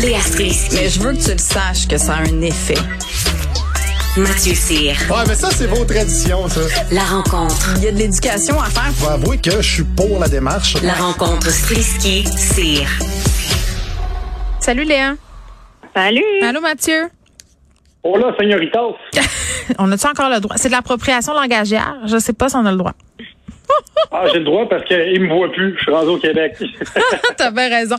Léa Strisky. Mais je veux que tu le saches que ça a un effet. Mathieu Cyr. Ouais, mais ça, c'est vos traditions, ça. La rencontre. Il y a de l'éducation à faire. Faut avouer que je suis pour la démarche. La rencontre Strisky-Cyr. Salut Léa. Salut. Allô Mathieu. Oh là, señoritas. On a-tu encore le droit? C'est de l'appropriation langagière. Je sais pas si on a le droit. Ah, j'ai le droit parce qu'il me voit plus. Je suis rendu au Québec. T'as bien raison.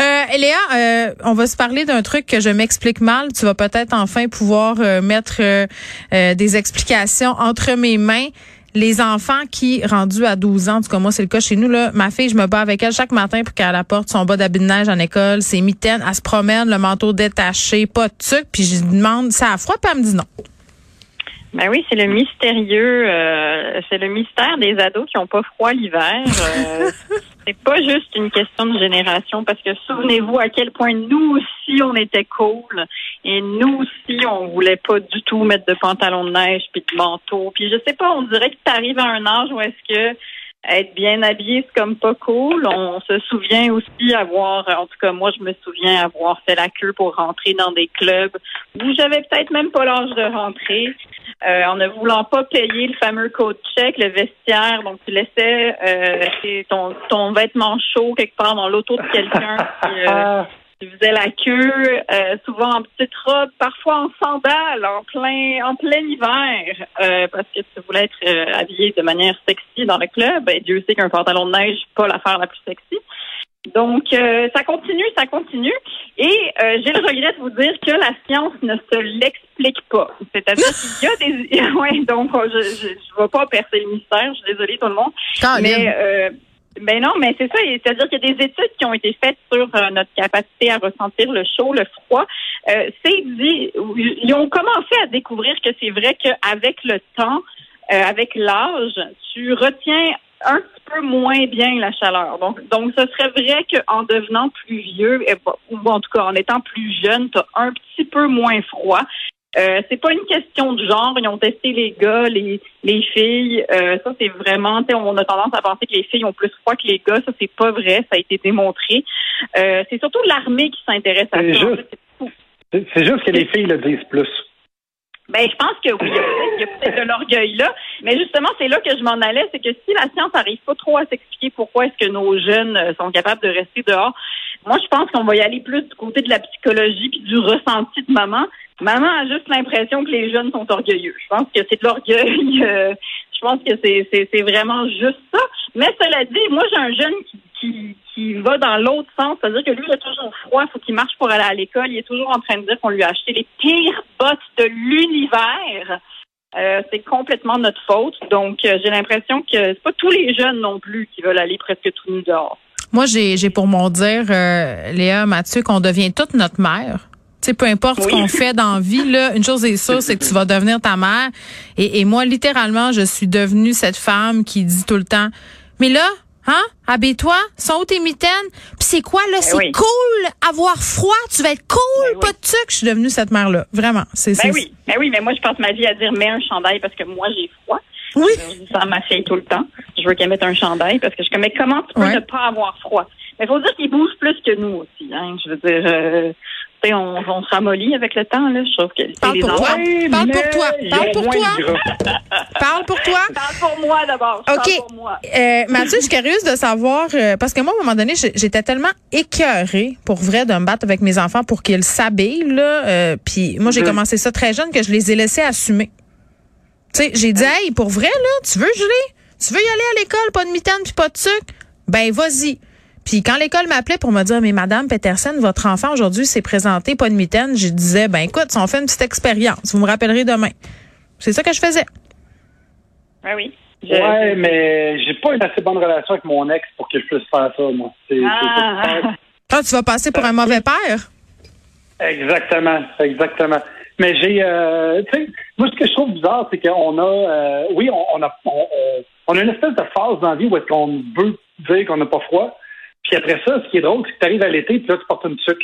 Euh, Léa, euh, on va se parler d'un truc que je m'explique mal. Tu vas peut-être enfin pouvoir euh, mettre euh, des explications entre mes mains. Les enfants qui, rendus à 12 ans, en tout cas moi c'est le cas chez nous, là, ma fille, je me bats avec elle chaque matin pour qu'elle apporte son bas d'habit de neige en école, ses mitaines, elle se promène, le manteau détaché, pas de sucre, puis je lui demande, ça a froid, puis elle me dit non. Ben oui, c'est le mystérieux, euh, c'est le mystère des ados qui ont pas froid l'hiver. Euh, c'est pas juste une question de génération parce que souvenez-vous à quel point nous aussi on était cool et nous aussi on voulait pas du tout mettre de pantalon de neige puis de manteau. Puis je sais pas, on dirait que tu arrives à un âge où est-ce que être bien habillé, c'est comme pas cool. On se souvient aussi avoir, en tout cas moi je me souviens avoir fait la queue pour rentrer dans des clubs où j'avais peut-être même pas l'âge de rentrer. Euh, en ne voulant pas payer le fameux code check, le vestiaire, donc tu laissais euh, ton, ton vêtement chaud quelque part dans l'auto de quelqu'un euh, qui faisait la queue, euh, souvent en petite robe, parfois en sandales, en plein en plein hiver, euh, parce que tu voulais être euh, habillé de manière sexy dans le club. Et Dieu sait qu'un pantalon de neige, pas l'affaire la plus sexy. Donc, euh, ça continue, ça continue. Et j'ai le regret de vous dire que la science ne se l'explique pas. C'est-à-dire qu'il y a des... ouais, donc, je je, je vais pas percer le mystère. Je suis désolée, tout le monde. Mais... Ben non, mais c'est ça. C'est-à-dire qu'il y a des études qui ont été faites sur euh, notre capacité à ressentir le chaud, le froid. Euh, c'est dit, ils ont commencé à découvrir que c'est vrai qu'avec le temps, euh, avec l'âge, tu retiens un petit peu moins bien la chaleur. Donc, donc ce serait vrai qu'en devenant plus vieux, eh, ou en tout cas en étant plus jeune, tu as un petit peu moins froid. Euh, c'est pas une question de genre. Ils ont testé les gars, les, les filles. Euh, ça, c'est vraiment. On a tendance à penser que les filles ont plus froid que les gars. Ça, c'est pas vrai. Ça a été démontré. Euh, c'est surtout l'armée qui s'intéresse à ça. C'est juste, que les filles le disent plus. Ben, je pense que oui, il y a peut-être- il y a peut-être de l'orgueil là. Mais justement, c'est là que je m'en allais, c'est que si la science n'arrive pas trop à s'expliquer pourquoi est-ce que nos jeunes euh, sont capables de rester dehors, moi, je pense qu'on va y aller plus du côté de la psychologie puis du ressenti de maman. Maman a juste l'impression que les jeunes sont orgueilleux. Je pense que c'est de l'orgueil. euh, je pense que c'est, vraiment juste ça. Mais cela dit, moi, j'ai un jeune qui, qui, qui va dans l'autre sens. C'est-à-dire que lui, il a toujours froid. Il faut qu'il marche pour aller à l'école. Il est toujours en train de dire qu'on lui a acheté les pires bottes de l'univers. Euh, c'est complètement notre faute. Donc, euh, j'ai l'impression que c'est pas tous les jeunes non plus qui veulent aller presque tout nu dehors. Moi, j'ai j'ai pour mon dire, euh, Léa, Mathieu, qu'on devient toute notre mère. Tu sais, peu importe ce qu'on fait dans la vie, là, une chose est sûre, c'est que tu vas devenir ta mère. Et, et moi, littéralement, je suis devenue cette femme qui dit tout le temps, mais là, hein, habille-toi, sont où tes mitaines? Puis c'est quoi, là? C'est Ben oui. cool avoir froid, tu vas être cool, Ben pas oui. de sucre. Je suis devenue cette mère-là. Vraiment. C'est, Ben c'est- oui, ben oui, mais moi, je passe ma vie à dire mets un chandail parce que moi, j'ai froid. Oui. Je dis ça à ma fille tout le temps. Je veux qu'elle mette un chandail parce que je comme, mais comment tu peux Ouais. ne pas avoir froid? Mais il faut dire qu'ils bougent plus que nous aussi. Hein? Je veux dire, euh, tu sais, on, on se ramollit avec le temps. Là. Je trouve que Parle pour toi. Parle pour toi. Parle pour toi. Parle pour toi. Parle pour moi d'abord. OK. Parle pour moi. Euh, Mathieu, je suis curieuse de savoir, euh, parce que moi, à un moment donné, j'étais tellement écœurée, pour vrai, de me battre avec mes enfants pour qu'ils s'habillent. Là, euh, puis moi, j'ai commencé ça très jeune, que je les ai laissés assumer. Tu sais, j'ai dit, hey, pour vrai, là, tu veux geler? Tu veux y aller à l'école, pas de mitaine puis pas de sucre? Ben, vas-y. Puis quand l'école m'appelait pour me dire, mais Madame Peterson, votre enfant aujourd'hui s'est présenté, pas de mitaine, je disais, ben écoute, si on fait une petite expérience, vous me rappellerez demain. C'est ça que je faisais. Ben oui. Je- Ouais, je- mais j'ai pas une assez bonne relation avec mon ex pour que je puisse faire ça, moi. Ah. Ah, tu vas passer pour un mauvais père? Exactement, exactement. Mais j'ai, euh, tu sais, moi ce que je trouve bizarre, c'est qu'on a, euh, oui, on, on a, on, a une espèce de phase dans la vie où est-ce qu'on veut dire qu'on n'a pas froid. Puis après ça, ce qui est drôle, c'est que tu arrives à l'été, puis là tu portes une tuque.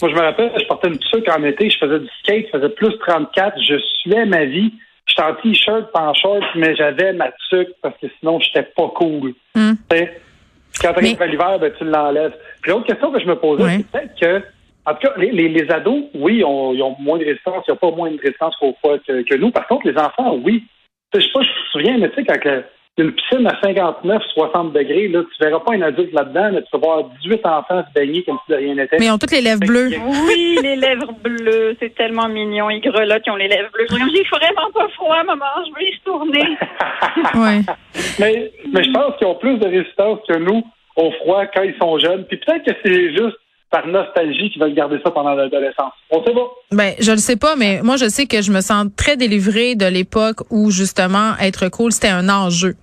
Moi, je me rappelle, je portais une tuque en été, je faisais du skate, je faisais plus 34, je suivais ma vie. J'étais en t-shirt, pas en short, mais j'avais ma tuque parce que sinon, j'étais pas cool. Tu sais, Quand tu arrives Mais- à l'hiver, ben, tu l'enlèves. Puis l'autre question que je me posais, Ouais. c'est peut-être que, en tout cas, les, les, les ados, oui, ont- ils ont moins de résistance, ils n'ont pas moins de résistance au froid que, que nous. Par contre, les enfants, oui. Je sais pas, je me souviens, mais tu sais, quand une piscine à 59, 60 degrés, là, tu verras pas un adulte là-dedans, mais tu vas voir 18 enfants se baigner comme si de rien n'était. Mais ils ont toutes les lèvres bleues. Oui, les lèvres bleues, c'est tellement mignon. Ils grelottent, ils ont les lèvres bleues. Je dis, J'ai vraiment pas froid, maman, je veux y retourner. Ouais. mais, mais je pense qu'ils ont plus de résistance que nous au froid quand ils sont jeunes. Puis peut-être que c'est juste par nostalgie qu'ils veulent garder ça pendant l'adolescence. On sait pas. Ben, je le sais pas, mais moi, je sais que je me sens très délivrée de l'époque où, justement, être cool, c'était un enjeu.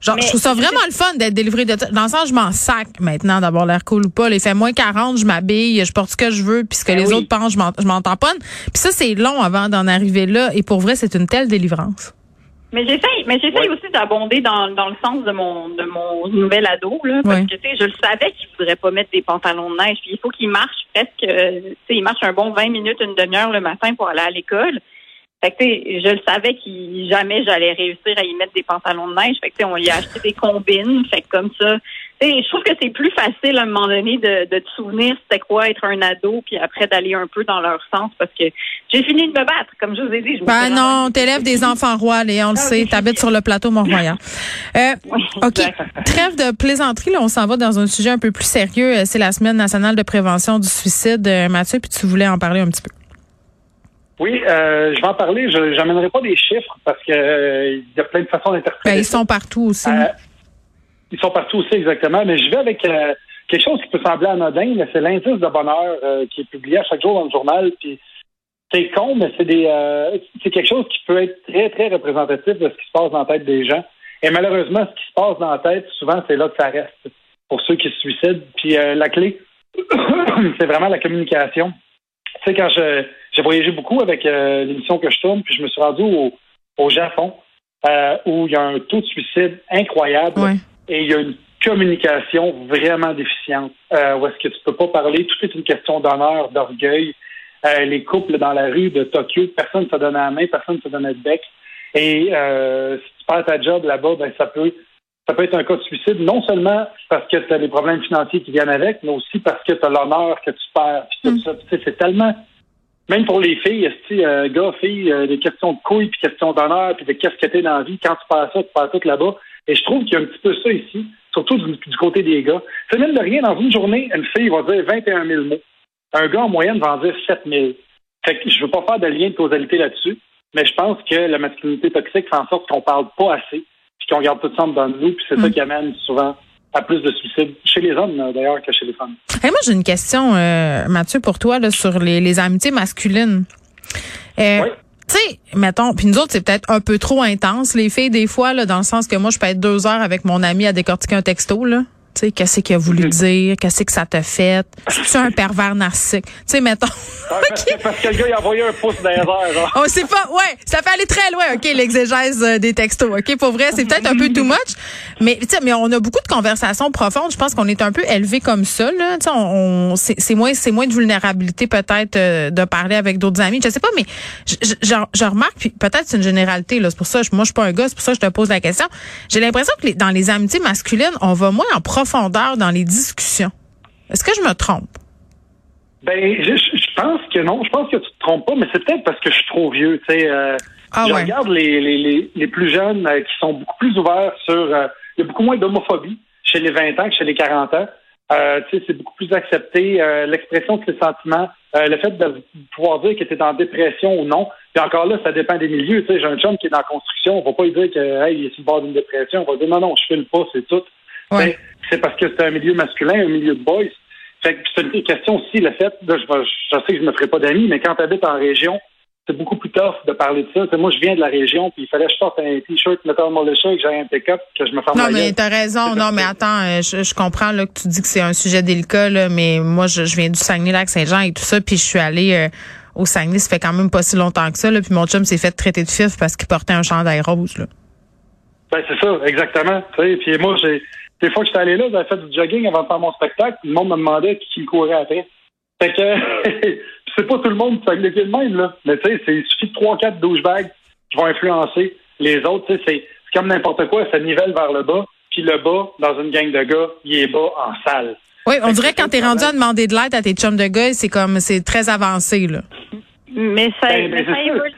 Genre, Mais- je trouve ça vraiment le fun d'être délivré de. Dans le sens, je m'en sac maintenant d'avoir l'air cool ou pas. Il fait moins 40, je m'habille, je porte ce que je veux, puis ce que Ben les oui. autres pensent, je m'en tamponne. Puis ça, c'est long avant d'en arriver là. Et pour vrai, c'est une telle délivrance. Mais j'essaye, mais j'essaye Ouais. aussi d'abonder dans, dans le sens de mon de mon nouvel ado là, parce Ouais. que tu sais, je le savais qu'il voudrait pas mettre des pantalons de neige, puis il faut qu'il marche presque, euh, tu sais, il marche un bon 20 minutes, une demi-heure le matin pour aller à l'école. Fait que tu sais, je le savais qu'il jamais j'allais réussir à y mettre des pantalons de neige. Fait que tu sais, on y a acheté des combines, fait que comme ça. Je trouve que c'est plus facile à un moment donné de, de te souvenir c'était quoi être un ado, puis après d'aller un peu dans leur sens parce que j'ai fini de me battre, comme je vous ai dit. Je Ben non, vraiment- t'élèves des enfants rois, Léa, on le sait. T'habites sur le plateau Mont-Royal. Euh, Oui, OK. Trêve de plaisanterie, là, on s'en va dans un sujet un peu plus sérieux. Euh, C'est la Semaine nationale de prévention du suicide. Euh, Mathieu, puis tu voulais en parler un petit peu. Oui, euh, je vais en parler. Je n'amènerai pas des chiffres parce que euh, il y a plein de façons d'interpréter. Ben, ils sont partout aussi. Euh, ils sont partout aussi, exactement. Mais je vais avec euh, quelque chose qui peut sembler anodin, mais c'est l'indice de bonheur euh, qui est publié à chaque jour dans le journal. Puis c'est con, mais c'est des euh, c'est quelque chose qui peut être très, très représentatif de ce qui se passe dans la tête des gens. Et malheureusement, ce qui se passe dans la tête, souvent, c'est là que ça reste pour ceux qui se suicident. Puis euh, la clé, c'est vraiment la communication. Tu sais, quand je j'ai voyagé beaucoup avec l'émission que je tourne, puis je me suis rendu au, Japon, où il y a un taux de suicide incroyable. Et il y a une communication vraiment déficiente. Euh, où est-ce que tu peux pas parler, tout est une question d'honneur, d'orgueil. Euh, les couples dans la rue de Tokyo, personne ne se donne la main, personne ne se donne le bec. Et euh, si tu perds ta job là-bas, ben ça peut ça peut être un cas de suicide, non seulement parce que tu as les problèmes financiers qui viennent avec, mais aussi parce que tu as l'honneur que tu perds. Sais, c'est tellement même pour les filles, euh, gars, filles, euh, des questions de couilles, puis questions d'honneur, puis de qu'est-ce que t'es dans la vie. Quand tu perds ça, tu perds tout là-bas. Et je trouve qu'il y a un petit peu ça ici, surtout du, du côté des gars. C'est même de rien, dans une journée, une fille va dire 21 000 mots. Un gars, en moyenne, va en dire 7 000. Fait que je veux pas faire de lien de causalité là-dessus, mais je pense que la masculinité toxique fait en sorte qu'on parle pas assez, puis qu'on garde tout ça dans nous, puis c'est ça qui amène souvent à plus de suicides chez les hommes, euh, d'ailleurs, que chez les femmes. Hey, moi, j'ai une question, euh, Mathieu, pour toi, là, sur les, les amitiés masculines. Euh, Oui. Tu sais, mettons, puis nous autres, c'est peut-être un peu trop intense, les filles, des fois, là, dans le sens que moi, je peux être deux heures avec mon ami à décortiquer un texto, là. Tu sais, qu'est-ce qu'il a voulu Mhm. dire, qu'est-ce que ça t'a fait? C'est un pervers narcissique. Tu sais, mettons. Parce, parce que le gars, il a envoyé un pouce dans les airs. On sait pas, ouais, ça fait aller très loin, OK, l'exégèse euh, des textos, OK, pour vrai, c'est peut-être un peu too much, mais tu sais, mais on a beaucoup de conversations profondes, je pense qu'on est un peu élevé comme ça, là, tu sais, on, on- c'est moins, c'est moins de vulnérabilité peut-être euh, de parler avec d'autres amis, je sais pas, mais je, remarque, puis peut-être c'est une généralité, là, c'est pour ça, moi je suis pas un gars, c'est pour ça que je te pose la question, j'ai l'impression que les- dans les amitiés masculines, on va moins en profondeur dans les discussions. Est-ce que je me trompe? Ben, je, pense que non. Je pense que tu te trompes pas, mais c'est peut-être parce que je suis trop vieux. Tu sais, euh, Ah je ouais. regarde les, les, les, les plus jeunes euh, qui sont beaucoup plus ouverts sur. euh, il y a beaucoup moins d'homophobie chez les 20 ans que chez les 40 ans. Euh, tu sais, c'est beaucoup plus accepté. L'expression de ses sentiments, le fait de pouvoir dire que tu es en dépression ou non. Puis encore là, ça dépend des milieux. Tu sais, j'ai un chum qui est dans la construction. On va pas lui dire que hey, il est sur le bord d'une dépression. On va dire non, non, je file pas, c'est tout. Ouais. Ben, c'est parce que c'est un milieu masculin, un milieu de boys. Fait que c'est une question aussi, le fait, là, je, sais que je ne me ferai pas d'amis, mais quand tu habites en région, c'est beaucoup plus tough de parler de ça. T'sais, moi, je viens de la région, puis il fallait que je porte un t-shirt Metal Militia et que j'aille un pick-up, que je me ferme Non, mais t'as raison. Non, mais attends, euh, je, je comprends là, que tu dis que c'est un sujet délicat, là, mais moi, je, je viens du Saguenay-Lac-Saint-Jean et tout ça, puis je suis allée euh, au Saguenay, ça fait quand même pas si longtemps que ça, là, puis mon chum s'est fait traiter de fif parce qu'il portait un chandail rose. Là. Ben, c'est ça, exactement. Puis moi, j'ai des fois que j'étais allé là, j'avais fait du jogging avant de faire mon spectacle, puis le monde me demandait qui me courait après. Fait que c'est pas tout le monde qui fait le même, là. Mais tu sais, c'est- il suffit de 3-4 douchebags qui vont influencer les autres. Tu sais, c'est c'est comme n'importe quoi, ça nivelle vers le bas, puis le bas, dans une gang de gars, il est bas en salle. Oui, on dirait que quand t'es rendu à demander de l'aide à tes chums de gars, c'est comme, c'est très avancé, là. Mais ça, Ben, mais ça évolue.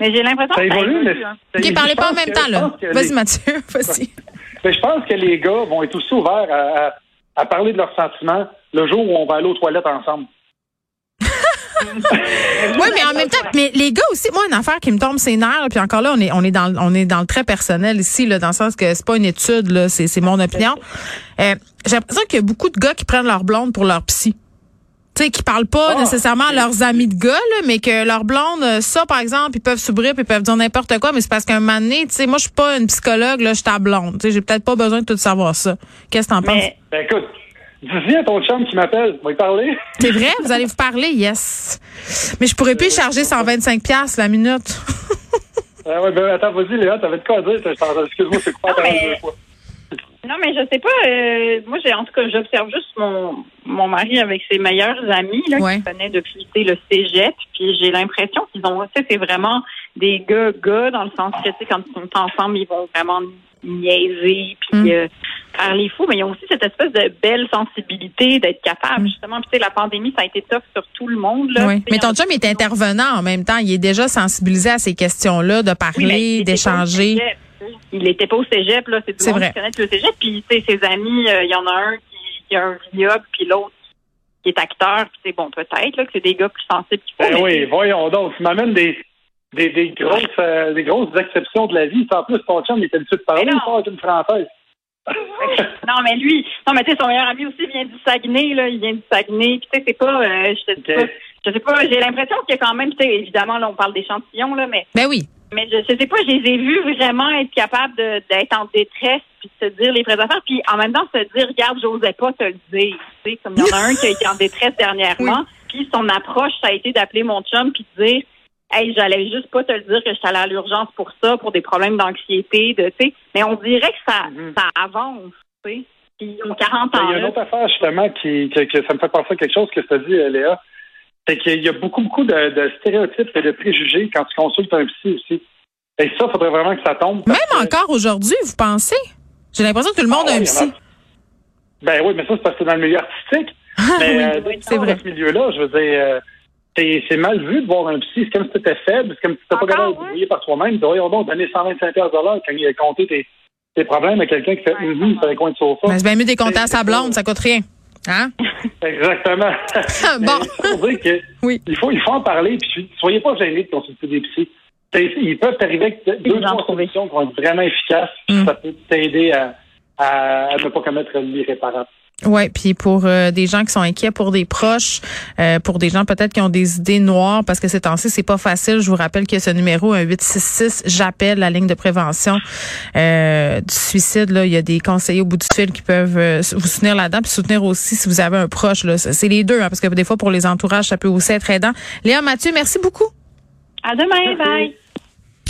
Mais j'ai l'impression Ça que ça évolue, mais. hein. OK, parlez pas en même temps, là. Vas-y, Vas-y, Mathieu, vas-y. Je pense que les gars vont être aussi ouverts à, parler de leurs sentiments le jour où on va aller aux toilettes ensemble. Oui, mais en même temps, mais les gars aussi, moi, une affaire qui me tombe ses nerfs, puis encore là, on est, on est dans, on est dans le très personnel ici, là, dans le sens que c'est pas une étude, c'est, c'est mon opinion. Euh, j'ai l'impression qu'il y a beaucoup de gars qui prennent leur blonde pour leur psy. Tu sais, qui parlent pas Ah, nécessairement à leurs amis de gars, là, mais que leur blonde, euh, ça, par exemple, ils peuvent s'ouvrir puis ils peuvent dire n'importe quoi, mais c'est parce qu'à un moment donné, tu sais, moi, je suis pas une psychologue, là, je suis ta blonde. Tu sais, j'ai peut-être pas besoin de tout savoir ça. Qu'est-ce que t'en penses? Ben écoute, dis-y à ton chum qui m'appelle, va y parler. C'est vrai? Vous allez vous parler? Yes. Mais je pourrais plus charger 125 pièces la minute. Ah ouais, ben attends, vas-y, Léa, t'avais de quoi à dire? Excuse-moi, c'est quoi ta mais- deux fois? Non, mais je sais pas. euh, moi, j'ai en tout cas, j'observe juste mon mon mari avec ses meilleurs amis là, Ouais. qui connaît depuis le cégep. Puis j'ai l'impression qu'ils ont, tu sais, c'est vraiment des gars gars dans le sens que tu sais, quand ils sont ensemble, ils vont vraiment niaiser puis Mm. euh, faire les fous. Mais ils ont aussi cette espèce de belle sensibilité d'être capable justement. Puis tu sais, la pandémie, ça a été tough sur tout le monde là. Oui. Mais ton chum est intervenant en même temps. Il est déjà sensibilisé à ces questions-là, de Oui, parler, au d'échanger. Il n'était pas au cégep, là. C'est du C'est monde vrai. qui connaît le cégep. Puis, tu sais, ses amis, euh, il y en a un qui, qui a un vignoble, puis l'autre qui est acteur. Puis, c'est bon, peut-être, là, que c'est des gars plus sensibles qu'il faut. Ben mais oui, voyons donc, tu m'amènes des, des, des grosses euh, des grosses exceptions de la vie. En plus, ton chum, il était habitué de parler, il parle avec une française. Non, mais lui, non, mais tu sais, son meilleur ami aussi vient du Saguenay, là. Il vient du Saguenay. Puis, tu sais, c'est pas, euh, je te dis Ok. pas, je sais pas, j'ai l'impression qu'il y a quand même, tu sais, évidemment, là, on parle d'échantillons, là, mais Ben oui. Mais je, je sais pas, je les ai vus vraiment être capables d'être en détresse puis de se dire les vraies affaires, puis en même temps se dire, regarde, j'osais pas te le dire. Tu sais, comme il y en a un qui a été en détresse dernièrement, puis son approche, ça a été d'appeler mon chum puis de dire, hey, j'allais juste pas te le dire que j'étais allée à l'urgence pour ça, pour des problèmes d'anxiété, de, tu sais. Mais on dirait que ça, Mhm. ça avance, tu sais. Puis ils ont 40 Ben, ans. Il y a une autre affaire, justement, qui, que, que ça me fait penser à quelque chose que tu as dit, Léa. C'est qu'il y a beaucoup, beaucoup de, de stéréotypes et de préjugés quand tu consultes un psy aussi. Et ça, il faudrait vraiment que ça tombe. Même que- encore aujourd'hui, vous pensez? J'ai l'impression que tout le monde Ah a un oui, en psy. Ben oui, mais ça, c'est parce que c'est dans le milieu artistique. Mais Oui, euh, dans c'est vrai. ce milieu-là, je veux dire, euh, c'est c'est mal vu de voir un psy. C'est comme si tu étais faible, c'est comme si tu n'étais pas capable de débrouiller par toi-même. Voyons donc, donner 125 de l'heure quand il a compté tes, tes problèmes à quelqu'un qui fait Ouais, hum hum sur les coins de sofa. Ben, c'est bien mieux des comptes à sa blonde, ça coûte rien. Hein? Exactement. Bon. Mais faut dire que Oui. il faut, il faut en parler. Puis soyez pas gênés de consulter des psys. Ils peuvent t'arriver avec deux, trois solutions qui vont être vraiment efficaces. puis Mm. Ça peut t'aider à, à, à ne pas commettre l'irréparable. Ouais, puis pour euh, des gens qui sont inquiets pour des proches, euh, pour des gens peut-être qui ont des idées noires, parce que ces temps-ci c'est pas facile. Je vous rappelle que ce numéro un 866, j'appelle la ligne de prévention euh, du suicide. Là, il y a des conseillers au bout du fil qui peuvent euh, vous soutenir là-dedans, puis soutenir aussi si vous avez un proche. Là, c'est les deux, hein, parce que des fois pour les entourages ça peut aussi être aidant. Léa Mathieu, merci beaucoup. À demain, bye.